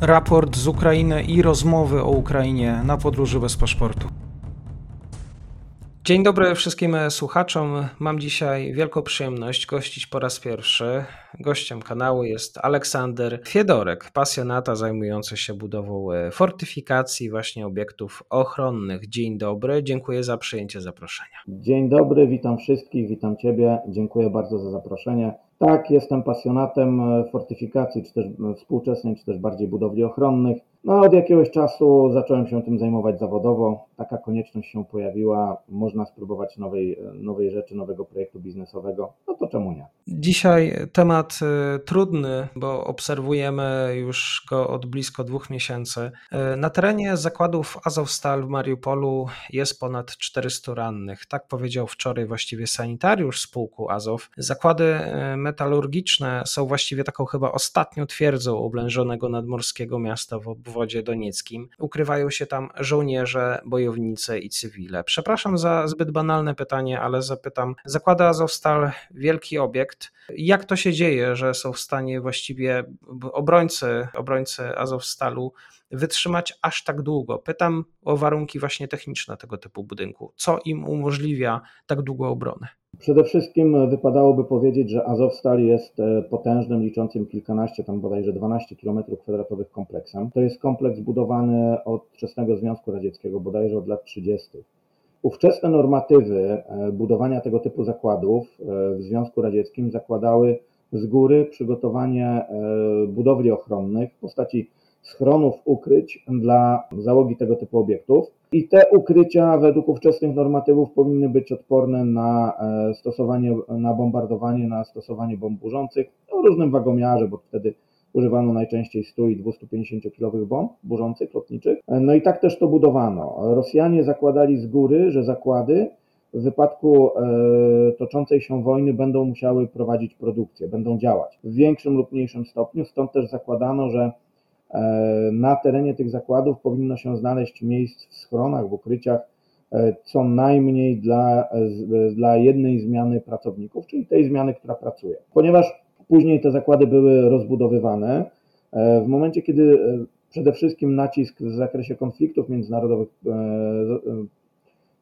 raport z Ukrainy i rozmowy o Ukrainie na podróży bez paszportu. Dzień dobry wszystkim słuchaczom. Mam dzisiaj wielką przyjemność gościć po raz pierwszy. Gościem kanału jest Aleksander Fiedorek, pasjonata zajmujący się budową e, fortyfikacji, właśnie obiektów ochronnych. Dzień dobry, dziękuję za przyjęcie zaproszenia. Dzień dobry, witam wszystkich, witam Ciebie, dziękuję bardzo za zaproszenie. Tak, jestem pasjonatem e, fortyfikacji, czy też e, współczesnej, czy też bardziej budowli ochronnych. No, od jakiegoś czasu zacząłem się tym zajmować zawodowo. Taka konieczność się pojawiła. Można spróbować nowej, e, nowej rzeczy, nowego projektu biznesowego. No to czemu nie? Dzisiaj temat trudny, bo obserwujemy już go od blisko dwóch miesięcy. Na terenie zakładów Azovstal w Mariupolu jest ponad 400 rannych. Tak powiedział wczoraj właściwie sanitariusz spółku Azow. Zakłady metalurgiczne są właściwie taką chyba ostatnią twierdzą oblężonego nadmorskiego miasta w obwodzie donieckim. Ukrywają się tam żołnierze, bojownicy i cywile. Przepraszam za zbyt banalne pytanie, ale zapytam. Zakłada Azovstal wielki obiekt. Jak to się dzieje, że są w stanie właściwie obrońcy, obrońcy Azovstalu wytrzymać aż tak długo? Pytam o warunki właśnie techniczne tego typu budynku. Co im umożliwia tak długą obronę? Przede wszystkim wypadałoby powiedzieć, że Azovstal jest e, potężnym, liczącym kilkanaście, tam bodajże 12 km kwadratowych kompleksem. To jest kompleks budowany od wczesnego Związku Radzieckiego, bodajże od lat 30. Ówczesne normatywy e, budowania tego typu zakładów e, w Związku Radzieckim zakładały z góry przygotowanie budowli ochronnych w postaci schronów, ukryć dla załogi tego typu obiektów. I te ukrycia według ówczesnych normatywów powinny być odporne na e, stosowanie, na bombardowanie, na stosowanie bomb burzących o różnym wagomiarze, bo wtedy używano najczęściej 100 i 250 kilowych bomb burzących, lotniczych. No i tak też to budowano. Rosjanie zakładali z góry, że zakłady w wypadku e, toczącej się wojny będą musiały prowadzić produkcję, będą działać w większym lub mniejszym stopniu. Stąd też zakładano, że E, na terenie tych zakładów powinno się znaleźć miejsc w schronach, w ukryciach e, co najmniej dla, dla jednej zmiany pracowników, czyli tej zmiany, która pracuje. Ponieważ później te zakłady były rozbudowywane, w momencie, kiedy przede wszystkim nacisk w zakresie konfliktów międzynarodowych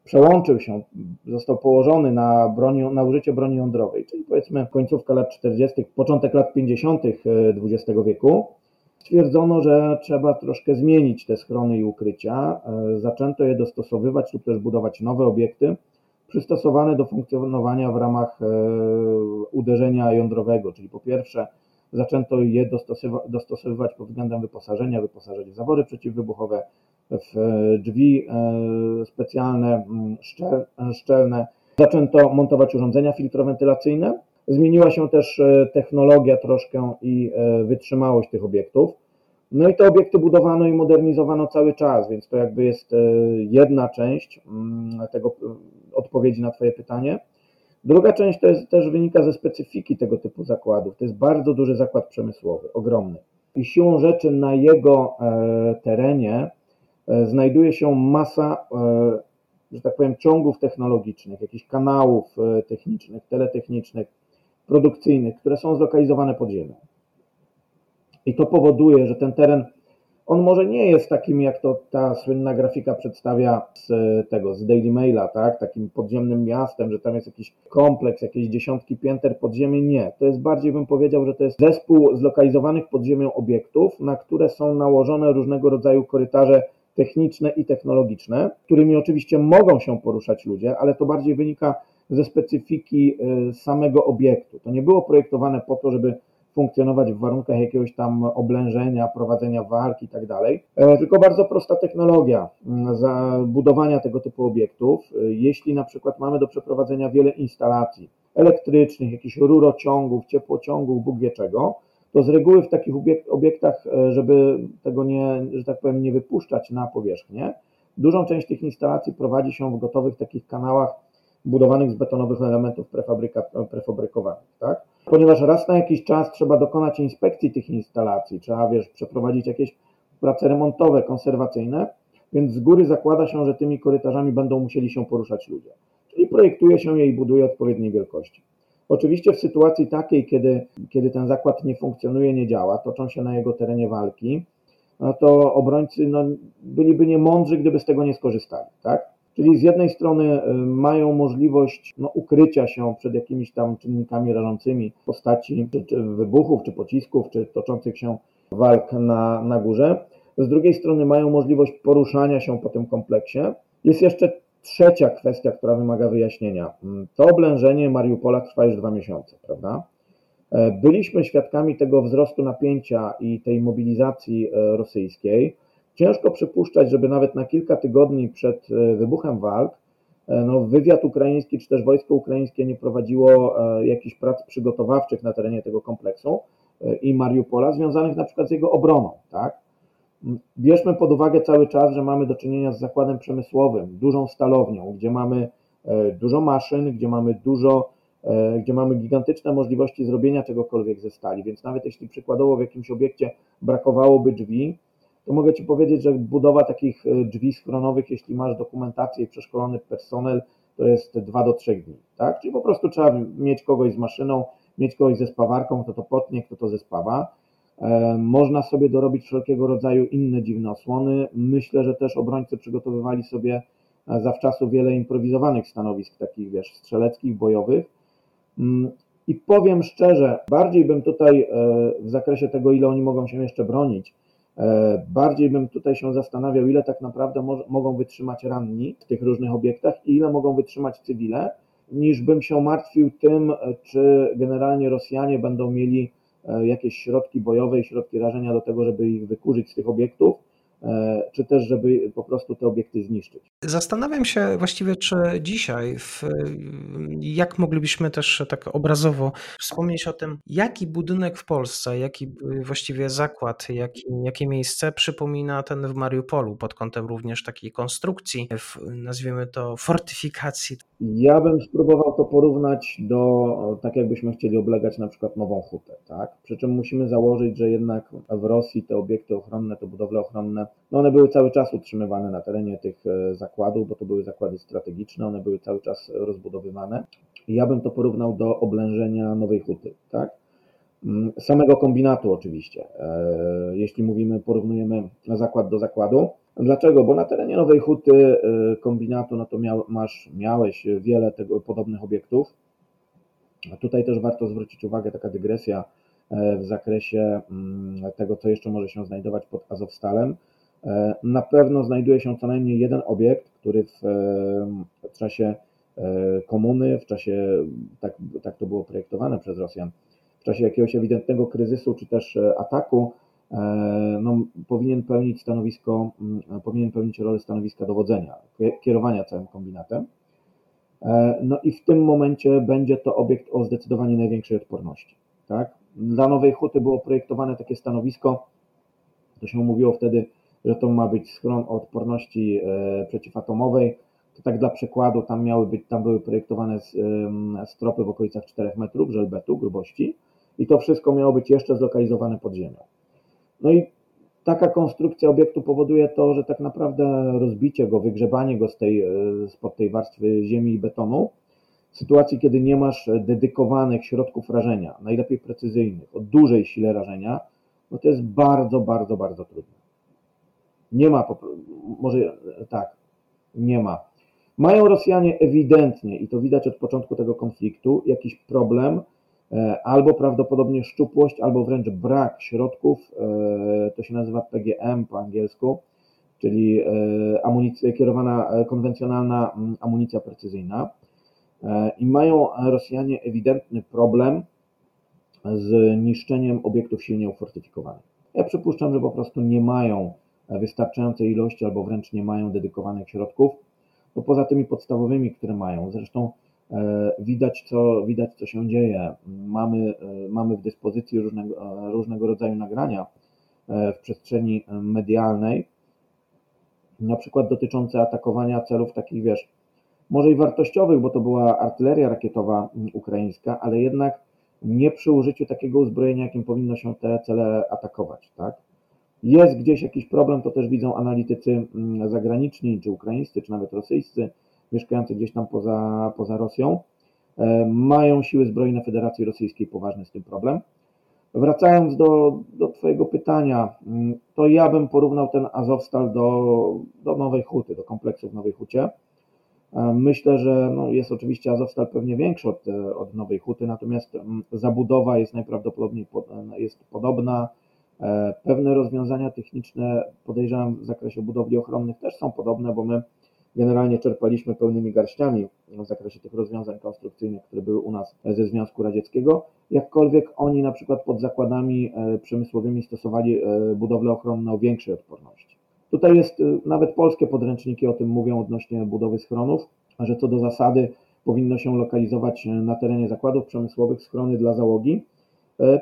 przełączył się, został położony na, broni, na użycie broni jądrowej, czyli powiedzmy końcówka lat 40., początek lat 50. XX wieku, stwierdzono, że trzeba troszkę zmienić te schrony i ukrycia. E, zaczęto je dostosowywać lub też budować nowe obiekty przystosowane do funkcjonowania w ramach e, uderzenia jądrowego, czyli po pierwsze zaczęto je dostosowywać pod względem wyposażenia, wyposażać w zawory przeciwwybuchowe, w e, drzwi specjalne, szczelne. Zaczęto montować urządzenia filtrowentylacyjne, Zmieniła się też e, technologia troszkę i e, wytrzymałość tych obiektów. No i te obiekty budowano i modernizowano cały czas, więc to jakby jest e, jedna część mm, tego odpowiedzi na Twoje pytanie. Druga część to jest, też wynika ze specyfiki tego typu zakładów. To jest bardzo duży zakład przemysłowy, ogromny. I siłą rzeczy na jego terenie znajduje się masa, że tak powiem, ciągów technologicznych, jakichś kanałów technicznych, teletechnicznych, produkcyjnych, które są zlokalizowane pod ziemią. I to powoduje, że ten teren, on może nie jest takim, jak to ta słynna grafika przedstawia z tego, z Daily Maila, tak? takim podziemnym miastem, że tam jest jakiś kompleks, jakieś dziesiątki pięter pod ziemią. Nie. To jest bardziej, bym powiedział, że to jest zespół zlokalizowanych pod ziemią obiektów, na które są nałożone różnego rodzaju korytarze techniczne i technologiczne, którymi oczywiście mogą się poruszać ludzie, ale to bardziej wynika ze specyfiki y, samego obiektu. To nie było projektowane po to, żeby funkcjonować w warunkach jakiegoś tam oblężenia, prowadzenia walki i tak dalej, e, tylko bardzo prosta technologia mm, budowania tego typu obiektów. E, jeśli na przykład mamy do przeprowadzenia wiele instalacji elektrycznych, jakichś rurociągów, ciepłociągów, Bóg wie czego, to z reguły w takich obiektach, e, żeby tego nie, że tak powiem, nie wypuszczać na powierzchnię, dużą część tych instalacji prowadzi się w gotowych takich kanałach budowanych z betonowych elementów prefabrykowanych, tak? Ponieważ raz na jakiś czas trzeba dokonać inspekcji tych instalacji, trzeba, wiesz, przeprowadzić jakieś prace remontowe, konserwacyjne, więc z góry zakłada się, że tymi korytarzami będą musieli się poruszać ludzie. Czyli projektuje się je i buduje odpowiedniej wielkości. Oczywiście w sytuacji takiej, kiedy, kiedy ten zakład nie funkcjonuje, nie działa, toczą się na jego terenie walki, no to obrońcy no, byliby niemądrzy, gdyby z tego nie skorzystali, tak? Czyli z jednej strony y, mają możliwość no, ukrycia się przed jakimiś tam czynnikami rażącymi w postaci czy, czy wybuchów, czy pocisków, czy toczących się walk na, na górze. Z drugiej strony mają możliwość poruszania się po tym kompleksie. Jest jeszcze trzecia kwestia, która wymaga wyjaśnienia. Mm, to oblężenie Mariupola trwa już dwa miesiące, prawda? E, byliśmy świadkami tego wzrostu napięcia i tej mobilizacji e, rosyjskiej. Ciężko przypuszczać, żeby nawet na kilka tygodni przed e, wybuchem walk no, wywiad ukraiński czy też wojsko ukraińskie nie prowadziło jakichś prac przygotowawczych na terenie tego kompleksu i Mariupola związanych na przykład z jego obroną. Tak? Bierzmy pod uwagę cały czas, że mamy do czynienia z zakładem przemysłowym, dużą stalownią, gdzie mamy dużo maszyn, gdzie mamy dużo E, gdzie mamy gigantyczne możliwości zrobienia czegokolwiek ze stali, więc nawet jeśli przykładowo w jakimś obiekcie brakowałoby drzwi, to mogę Ci powiedzieć, że budowa takich e, drzwi schronowych, jeśli masz dokumentację i przeszkolony personel, to jest 2 do 3 dni, tak? Czyli po prostu trzeba mieć kogoś z maszyną, mieć kogoś ze spawarką, kto to potnie, kto to zespawa. E, można sobie dorobić wszelkiego rodzaju inne dziwne osłony. Myślę, że też obrońcy przygotowywali sobie zawczasu wiele improwizowanych stanowisk, takich wiesz, strzeleckich, bojowych, Mm, I powiem szczerze, bardziej bym tutaj e, w zakresie tego, ile oni mogą się jeszcze bronić, e, bardziej bym tutaj się zastanawiał, ile tak naprawdę mogą wytrzymać ranni w tych różnych obiektach i ile mogą wytrzymać cywile, niż bym się martwił tym, e, czy generalnie Rosjanie będą mieli jakieś środki bojowe i środki rażenia do tego, żeby ich wykurzyć z tych obiektów. E, czy też żeby po prostu te obiekty zniszczyć. Zastanawiam się właściwie, czy dzisiaj, w, jak moglibyśmy też tak obrazowo wspomnieć o tym, jaki budynek w Polsce, jaki właściwie zakład, jaki, jakie miejsce przypomina ten w Mariupolu pod kątem również takiej konstrukcji, nazwijmy to fortyfikacji. Ja bym spróbował to porównać do, tak jakbyśmy chcieli oblegać na przykład Nową Hutę, tak? Przy czym musimy założyć, że jednak w Rosji te obiekty ochronne, te budowle ochronne no one były cały czas utrzymywane na terenie tych e, zakładów, bo to były zakłady strategiczne, one były cały czas rozbudowywane. I ja bym to porównał do oblężenia Nowej Huty, tak? Mm, samego kombinatu oczywiście, e, jeśli mówimy, porównujemy zakład do zakładu. Dlaczego? Bo na terenie Nowej Huty e, kombinatu, no to miał, masz, miałeś wiele tego podobnych obiektów. A tutaj też warto zwrócić uwagę, taka dygresja w zakresie mm, tego, co jeszcze może się znajdować pod Azowstalem. E, na pewno znajduje się co najmniej jeden obiekt, który w, e, w czasie e, komuny, w czasie, tak, tak to było projektowane przez Rosjan, w czasie jakiegoś ewidentnego kryzysu czy też ataku, no, powinien pełnić stanowisko, powinien pełnić rolę stanowiska dowodzenia, kierowania całym kombinatem. No i w tym momencie będzie to obiekt o zdecydowanie największej odporności. Tak? Dla Nowej Huty było projektowane takie stanowisko, to się mówiło wtedy że to ma być schron o odporności e, przeciwatomowej. To tak dla przykładu, tam miały być, tam były projektowane stropy w okolicach 4 metrów żelbetu, grubości i to wszystko miało być jeszcze zlokalizowane pod ziemią. No i taka konstrukcja obiektu powoduje to, że tak naprawdę rozbicie go, wygrzebanie go z tej, e, spod tej warstwy ziemi i betonu, w sytuacji, kiedy nie masz dedykowanych środków rażenia, najlepiej precyzyjnych, o dużej sile rażenia, no to jest bardzo, bardzo, bardzo trudne. Nie ma, może tak, nie ma. Mają Rosjanie ewidentnie, i to widać od początku tego konfliktu, jakiś problem, e, albo prawdopodobnie szczupłość, albo wręcz brak środków, e, to się nazywa PGM po angielsku, czyli e, amunicja kierowana, konwencjonalna amunicja precyzyjna. I mają Rosjanie ewidentny problem z niszczeniem obiektów silnie ufortyfikowanych. Ja przypuszczam, że po prostu nie mają wystarczającej ilości albo wręcz nie mają dedykowanych środków, poza tymi podstawowymi, które mają, zresztą e, widać co, widać, co się dzieje. Mamy, e, mamy w dyspozycji różnego, e, różnego rodzaju nagrania w przestrzeni medialnej, na przykład dotyczące atakowania celów takich, wiesz, może i wartościowych, bo to była artyleria rakietowa ukraińska, ale jednak nie przy użyciu takiego uzbrojenia, jakim powinno się te cele atakować, tak? Jest gdzieś jakiś problem, to też widzą analitycy mm, zagraniczni, czy ukraińscy, czy nawet rosyjscy, mieszkający gdzieś tam poza, poza Rosją. E, mają siły zbrojne Federacji Rosyjskiej poważny z tym problem. Wracając do, do Twojego pytania, mm, to ja bym porównał ten Azowstal do, do Nowej Huty, do kompleksu w Nowej Hucie. E, myślę, że no jest oczywiście Azowstal pewnie większy od, od Nowej Huty, natomiast mm, zabudowa jest najprawdopodobniej jest podobna. E, pewne rozwiązania techniczne, podejrzewam, w zakresie budowli ochronnych też są podobne, bo my generalnie czerpaliśmy pełnymi garściami w zakresie tych rozwiązań konstrukcyjnych, które były u nas ze Związku Radzieckiego, jakkolwiek oni na przykład pod zakładami e, przemysłowymi stosowali e, budowle ochronne o większej odporności. Tutaj jest, nawet polskie podręczniki o tym mówią odnośnie budowy schronów, że co do zasady powinno się lokalizować na terenie zakładów przemysłowych schrony dla załogi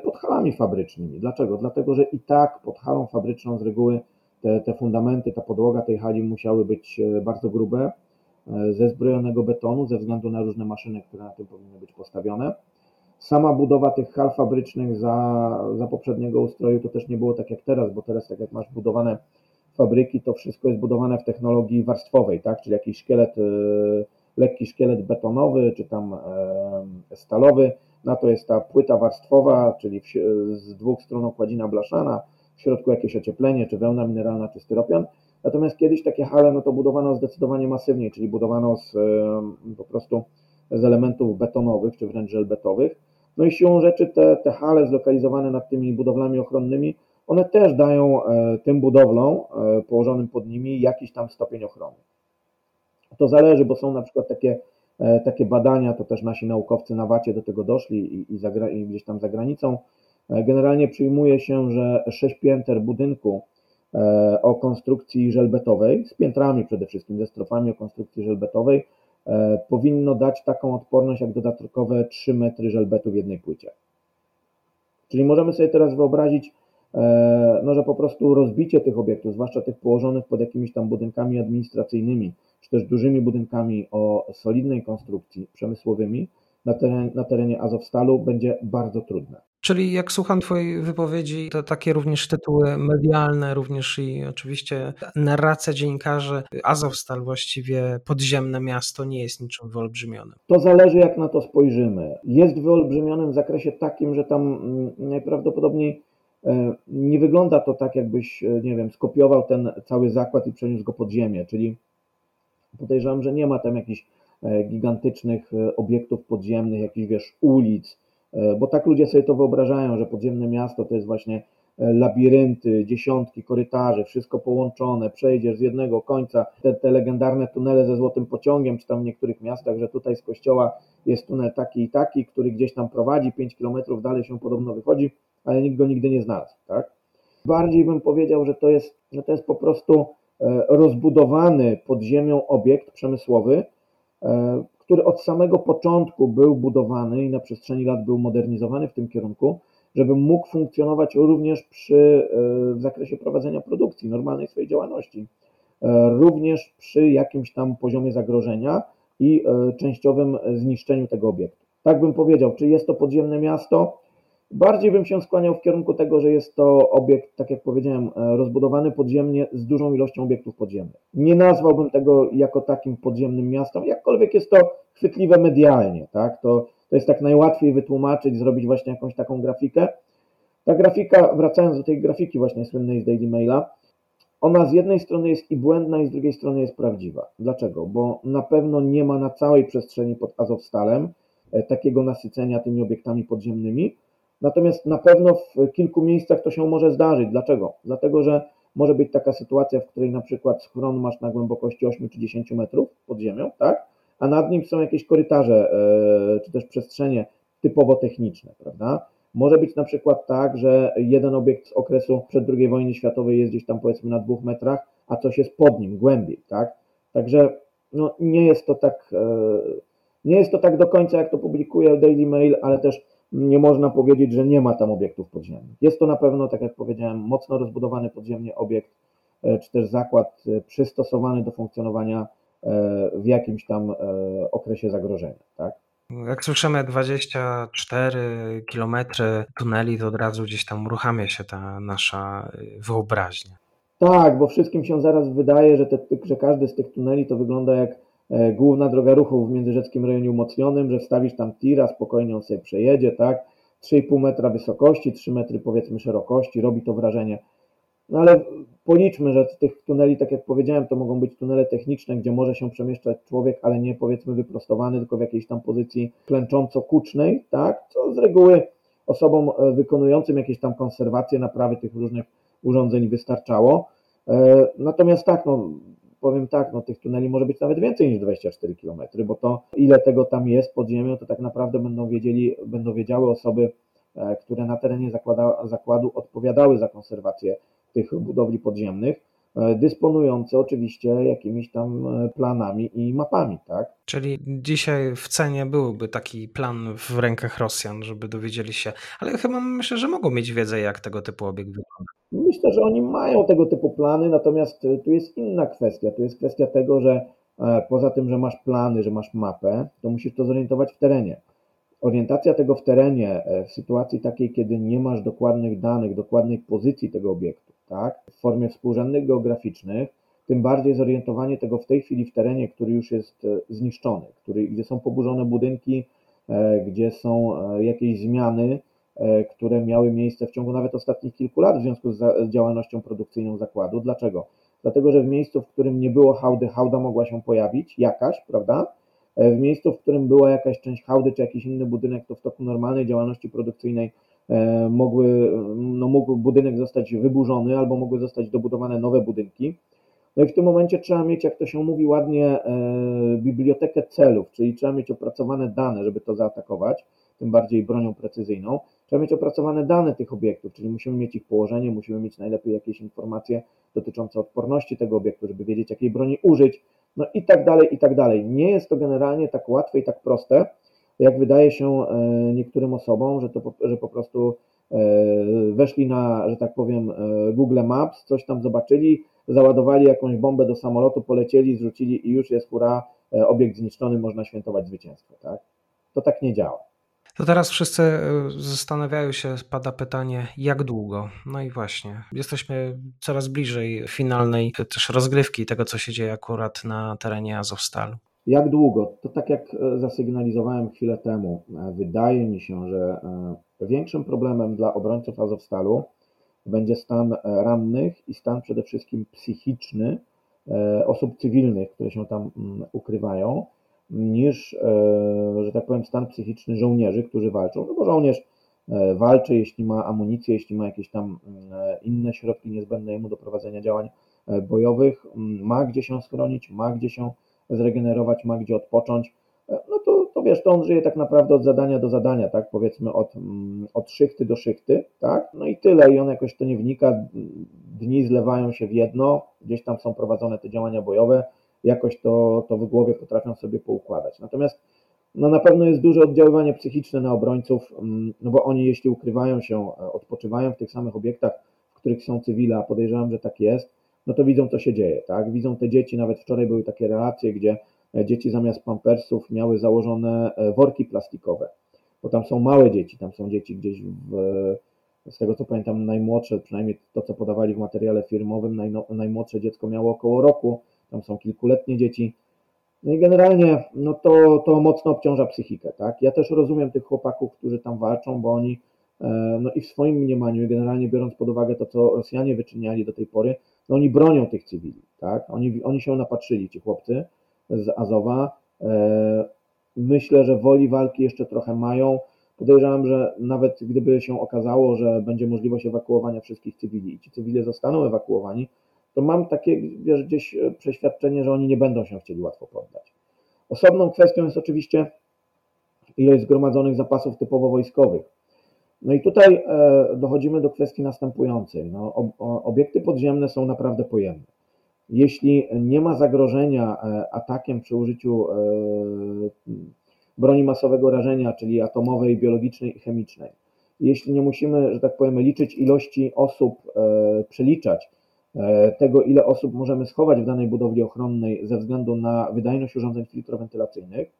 pod halami fabrycznymi. Dlaczego? Dlatego, że i tak pod halą fabryczną z reguły te, te fundamenty, ta podłoga tej hali musiały być e, bardzo grube, e, ze zbrojonego betonu, ze względu na różne maszyny, które na tym powinny być postawione. Sama budowa tych hal fabrycznych za, za poprzedniego ustroju to też nie było tak jak teraz, bo teraz tak jak masz budowane fabryki, to wszystko jest budowane w technologii warstwowej, tak? czyli jakiś szkielet, e, lekki szkielet betonowy, czy tam stalowy, na to jest ta płyta warstwowa, czyli z dwóch stron okładzina blaszana, w środku jakieś ocieplenie, czy wełna mineralna, czy styropian. Natomiast kiedyś takie hale no to budowano zdecydowanie masywniej, czyli budowano z, po prostu z elementów betonowych, czy wręcz żelbetowych. No i siłą rzeczy te, te hale zlokalizowane nad tymi budowlami ochronnymi, one też dają e, tym budowlom e, położonym pod nimi jakiś tam stopień ochrony. To zależy, bo są na przykład takie, takie badania, to też nasi naukowcy na Wacie do tego doszli i, i, za, i gdzieś tam za granicą, E, generalnie przyjmuje się, że sześć pięter budynku e, o konstrukcji żelbetowej, z piętrami przede wszystkim, ze strofami o konstrukcji żelbetowej, e, powinno dać taką odporność jak dodatkowe 3 metry żelbetu w jednej płycie. Czyli możemy sobie teraz wyobrazić, no, że po prostu rozbicie tych obiektów, zwłaszcza tych położonych pod jakimiś tam budynkami administracyjnymi, czy też dużymi budynkami o solidnej konstrukcji przemysłowymi na terenie, na terenie Azowstalu będzie bardzo trudne. Czyli jak słucham Twojej wypowiedzi, to takie również tytuły medialne, również i oczywiście narracja dziennikarzy, Azowstal właściwie podziemne miasto nie jest niczym wyolbrzymionym. To zależy jak na to spojrzymy. Jest wyolbrzymionym w zakresie takim, że tam mm, najprawdopodobniej e, nie wygląda to tak, jakbyś, e, nie wiem, skopiował ten cały zakład i przeniósł go pod ziemię, czyli podejrzewam, że nie ma tam jakichś e, gigantycznych obiektów podziemnych, jakichś, wiesz, ulic, E, bo tak ludzie sobie to wyobrażają, że podziemne miasto to jest właśnie e, labirynty, dziesiątki korytarzy, wszystko połączone, przejdziesz z jednego końca, te, te legendarne tunele ze złotym pociągiem, czy tam w niektórych miastach, że tutaj z kościoła jest tunel taki i taki, który gdzieś tam prowadzi, 5 kilometrów dalej się podobno wychodzi, ale nikt go nigdy nie znalazł, tak? Bardziej bym powiedział, że to jest, że to jest po prostu e, rozbudowany pod ziemią obiekt przemysłowy, który od samego początku był budowany i na przestrzeni lat był modernizowany w tym kierunku, żeby mógł funkcjonować również przy, e, w zakresie prowadzenia produkcji, normalnej swojej działalności, e, również przy jakimś tam poziomie zagrożenia i e, częściowym zniszczeniu tego obiektu. Tak bym powiedział, czy jest to podziemne miasto? Bardziej bym się skłaniał w kierunku tego, że jest to obiekt, tak jak powiedziałem, e, rozbudowany podziemnie z dużą ilością obiektów podziemnych. Nie nazwałbym tego jako takim podziemnym miastem, jakkolwiek jest to chwytliwe medialnie, tak? To, to jest tak najłatwiej wytłumaczyć, zrobić właśnie jakąś taką grafikę. Ta grafika, wracając do tej grafiki właśnie słynnej z Daily Maila, ona z jednej strony jest i błędna, i z drugiej strony jest prawdziwa. Dlaczego? Bo na pewno nie ma na całej przestrzeni pod Azowstalem e, takiego nasycenia tymi obiektami podziemnymi, Natomiast na pewno w kilku miejscach to się może zdarzyć. Dlaczego? Dlatego, że może być taka sytuacja, w której na przykład schron masz na głębokości 8 czy 10 metrów pod ziemią, tak? A nad nim są jakieś korytarze, e, czy też przestrzenie typowo techniczne, prawda? Może być na przykład tak, że jeden obiekt z okresu przed II wojny światowej jest gdzieś tam powiedzmy na dwóch metrach, a coś jest pod nim, głębiej, tak? Także no, nie jest to tak, e, nie jest to tak do końca, jak to publikuje Daily Mail, ale też nie można powiedzieć, że nie ma tam obiektów podziemnych. Jest to na pewno, tak jak powiedziałem, mocno rozbudowany podziemnie obiekt, e, czy też zakład e, przystosowany do funkcjonowania e, w jakimś tam okresie zagrożenia. Tak? Jak słyszymy 24 kilometry tuneli, to od razu gdzieś tam uruchamia się ta nasza wyobraźnia. Tak, bo wszystkim się zaraz wydaje, że, te, że każdy z tych tuneli to wygląda jak główna droga ruchu w międzyrzeckim rejonie umocnionym, że wstawisz tam tira, spokojnie on sobie przejedzie, tak? 3,5 metra wysokości, 3 metry powiedzmy szerokości, robi to wrażenie. No ale policzmy, że tych tuneli, tak jak powiedziałem, to mogą być tunele techniczne, gdzie może się przemieszczać człowiek, ale nie powiedzmy wyprostowany, tylko w jakiejś tam pozycji klęcząco-kucznej, tak? Co z reguły osobom e, wykonującym jakieś tam konserwacje, naprawy tych różnych urządzeń wystarczało. E, natomiast tak, no, powiem tak, no, tych tuneli może być nawet więcej niż 24 km, bo to ile tego tam jest pod ziemią, to tak naprawdę będą wiedzieli, będą wiedziały osoby, e, które na terenie zakłada, zakładu odpowiadały za konserwację tych budowli podziemnych, dysponujące oczywiście jakimiś tam e, planami i mapami, tak? Czyli dzisiaj w cenie byłby taki plan w rękach Rosjan, żeby dowiedzieli się, ale chyba myślę, że mogą mieć wiedzę, jak tego typu obiekt wygląda. Myślę, że oni mają tego typu plany, natomiast e, tu jest inna kwestia. Tu jest kwestia tego, że poza tym, że masz plany, że masz mapę, to musisz to zorientować w terenie. Orientacja tego w terenie w sytuacji takiej, kiedy nie masz dokładnych danych, dokładnej pozycji tego obiektu, tak, w formie współrzędnych geograficznych, tym bardziej zorientowanie tego w tej chwili w terenie, który już jest e, zniszczony, który, gdzie są poburzone budynki, e, gdzie są e, jakieś zmiany, które miały miejsce w ciągu nawet ostatnich kilku lat w związku z działalnością produkcyjną zakładu. Dlaczego? Dlatego, że w miejscu, w którym nie było hałdy, hałda mogła się pojawić, jakaś, prawda? W miejscu, w którym była jakaś część hałdy czy jakiś inny budynek, to w toku normalnej działalności produkcyjnej E, mogły, no mógł budynek zostać wyburzony albo mogły zostać dobudowane nowe budynki. No i w tym momencie trzeba mieć, jak to się mówi ładnie, e, bibliotekę celów, czyli trzeba mieć opracowane dane, żeby to zaatakować, tym bardziej bronią precyzyjną. Trzeba mieć opracowane dane tych obiektów, czyli musimy mieć ich położenie, musimy mieć najlepiej jakieś informacje dotyczące odporności tego obiektu, żeby wiedzieć, jakiej broni użyć, no i tak dalej, i tak dalej. Nie jest to generalnie tak łatwe i tak proste, jak wydaje się e, niektórym osobom, że, to, że po prostu e, weszli na, że tak powiem, e, Google Maps, coś tam zobaczyli, załadowali jakąś bombę do samolotu, polecieli, zrzucili i już jest hura, obiekt zniszczony, można świętować zwycięstwo. Tak? To tak nie działa. To teraz wszyscy zastanawiają się, pada pytanie, jak długo? No i właśnie, jesteśmy coraz bliżej finalnej też rozgrywki tego, co się dzieje akurat na terenie Azowstalu. Jak długo? To tak jak e, zasygnalizowałem chwilę temu, e, wydaje mi się, że e, większym problemem dla obrońców Azowstalu będzie stan rannych i stan przede wszystkim psychiczny osób cywilnych, które się tam mm, ukrywają, niż, że tak powiem, stan psychiczny żołnierzy, którzy walczą. No bo żołnierz walczy, jeśli ma amunicję, jeśli ma jakieś tam mm, inne środki niezbędne jemu do prowadzenia działań bojowych, ma gdzie się schronić, ma gdzie się zregenerować, ma gdzie odpocząć, e, no to, to wiesz, to on żyje tak naprawdę od zadania do zadania, tak, powiedzmy od, od szychty do szychty, tak, no i tyle. I on jakoś to nie wnika, dni zlewają się w jedno, gdzieś tam są prowadzone te działania bojowe, jakoś to, to w głowie potrafią sobie poukładać. Natomiast no na pewno jest duże oddziaływanie psychiczne na obrońców, mm, no bo oni jeśli ukrywają się, e, odpoczywają w tych samych obiektach, w których są cywile, a podejrzewam, że tak jest, no to widzą, co się dzieje, tak? Widzą te dzieci, nawet wczoraj były takie relacje, gdzie e, dzieci zamiast pampersów miały założone e, worki plastikowe, bo tam są małe dzieci, tam są dzieci gdzieś w, z tego co pamiętam, najmłodsze, przynajmniej to, co podawali w materiale firmowym, najno, najmłodsze dziecko miało około roku, tam są kilkuletnie dzieci. No i generalnie no to, to mocno obciąża psychikę, tak? Ja też rozumiem tych chłopaków, którzy tam walczą, bo oni e, no i w swoim mniemaniu, i generalnie biorąc pod uwagę to, co Rosjanie wyczyniali do tej pory, no oni bronią tych cywili, tak? Oni, oni się napatrzyli, ci chłopcy z Azowa. E, myślę, że woli walki jeszcze trochę mają. Podejrzewam, że nawet gdyby się okazało, że będzie możliwość ewakuowania wszystkich cywili i ci cywile zostaną ewakuowani, to mam takie wiesz, gdzieś przeświadczenie, że oni nie będą się chcieli łatwo poddać. Osobną kwestią jest oczywiście ilość zgromadzonych zapasów typowo wojskowych. No i tutaj e, dochodzimy do kwestii następującej. No, obiekty podziemne są naprawdę pojemne. Jeśli nie ma zagrożenia e, atakiem przy użyciu e, broni masowego rażenia, czyli atomowej, biologicznej i chemicznej, jeśli nie musimy, że tak powiem, liczyć ilości osób, przeliczać tego, ile osób możemy schować w danej budowli ochronnej ze względu na wydajność urządzeń filtrowentylacyjnych,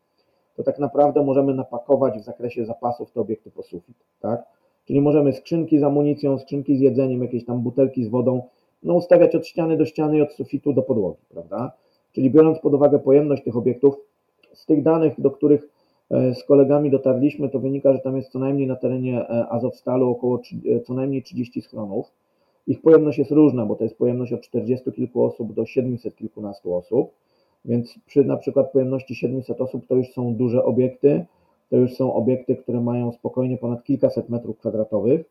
to tak naprawdę możemy napakować w zakresie zapasów te obiekty po sufit, tak? Czyli możemy skrzynki z amunicją, skrzynki z jedzeniem, jakieś tam butelki z wodą, no ustawiać od ściany do ściany i od sufitu do podłogi, prawda? Czyli biorąc pod uwagę pojemność tych obiektów, z tych danych, do których z kolegami dotarliśmy, to wynika, że tam jest co najmniej na terenie Azowstalu około co najmniej 30 schronów. Ich pojemność jest różna, bo to jest pojemność od 40 kilku osób do 700 kilkunastu osób, więc przy na przykład pojemności 700 osób to już są duże obiekty, to już są obiekty, które mają spokojnie ponad kilkaset metrów kwadratowych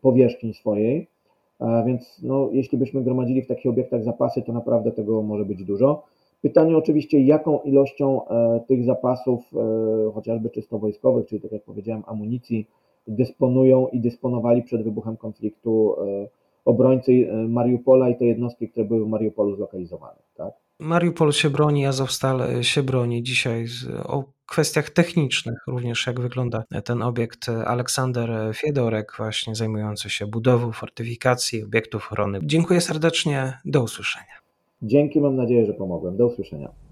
powierzchni swojej, więc no, jeśli byśmy gromadzili w takich obiektach zapasy, to naprawdę tego może być dużo. Pytanie oczywiście, jaką ilością e, tych zapasów, e, chociażby czysto wojskowych, czyli tak jak powiedziałem, amunicji, dysponują i dysponowali przed wybuchem konfliktu e, obrońcy Mariupola i te jednostki, które były w Mariupolu zlokalizowane. Tak? Mariupol się broni, Azowstal się broni dzisiaj o kwestiach technicznych, również jak wygląda ten obiekt. Aleksander Fiedorek, właśnie zajmujący się budową fortyfikacji, obiektów ochrony. Dziękuję serdecznie, do usłyszenia. Dzięki, mam nadzieję, że pomogłem. Do usłyszenia.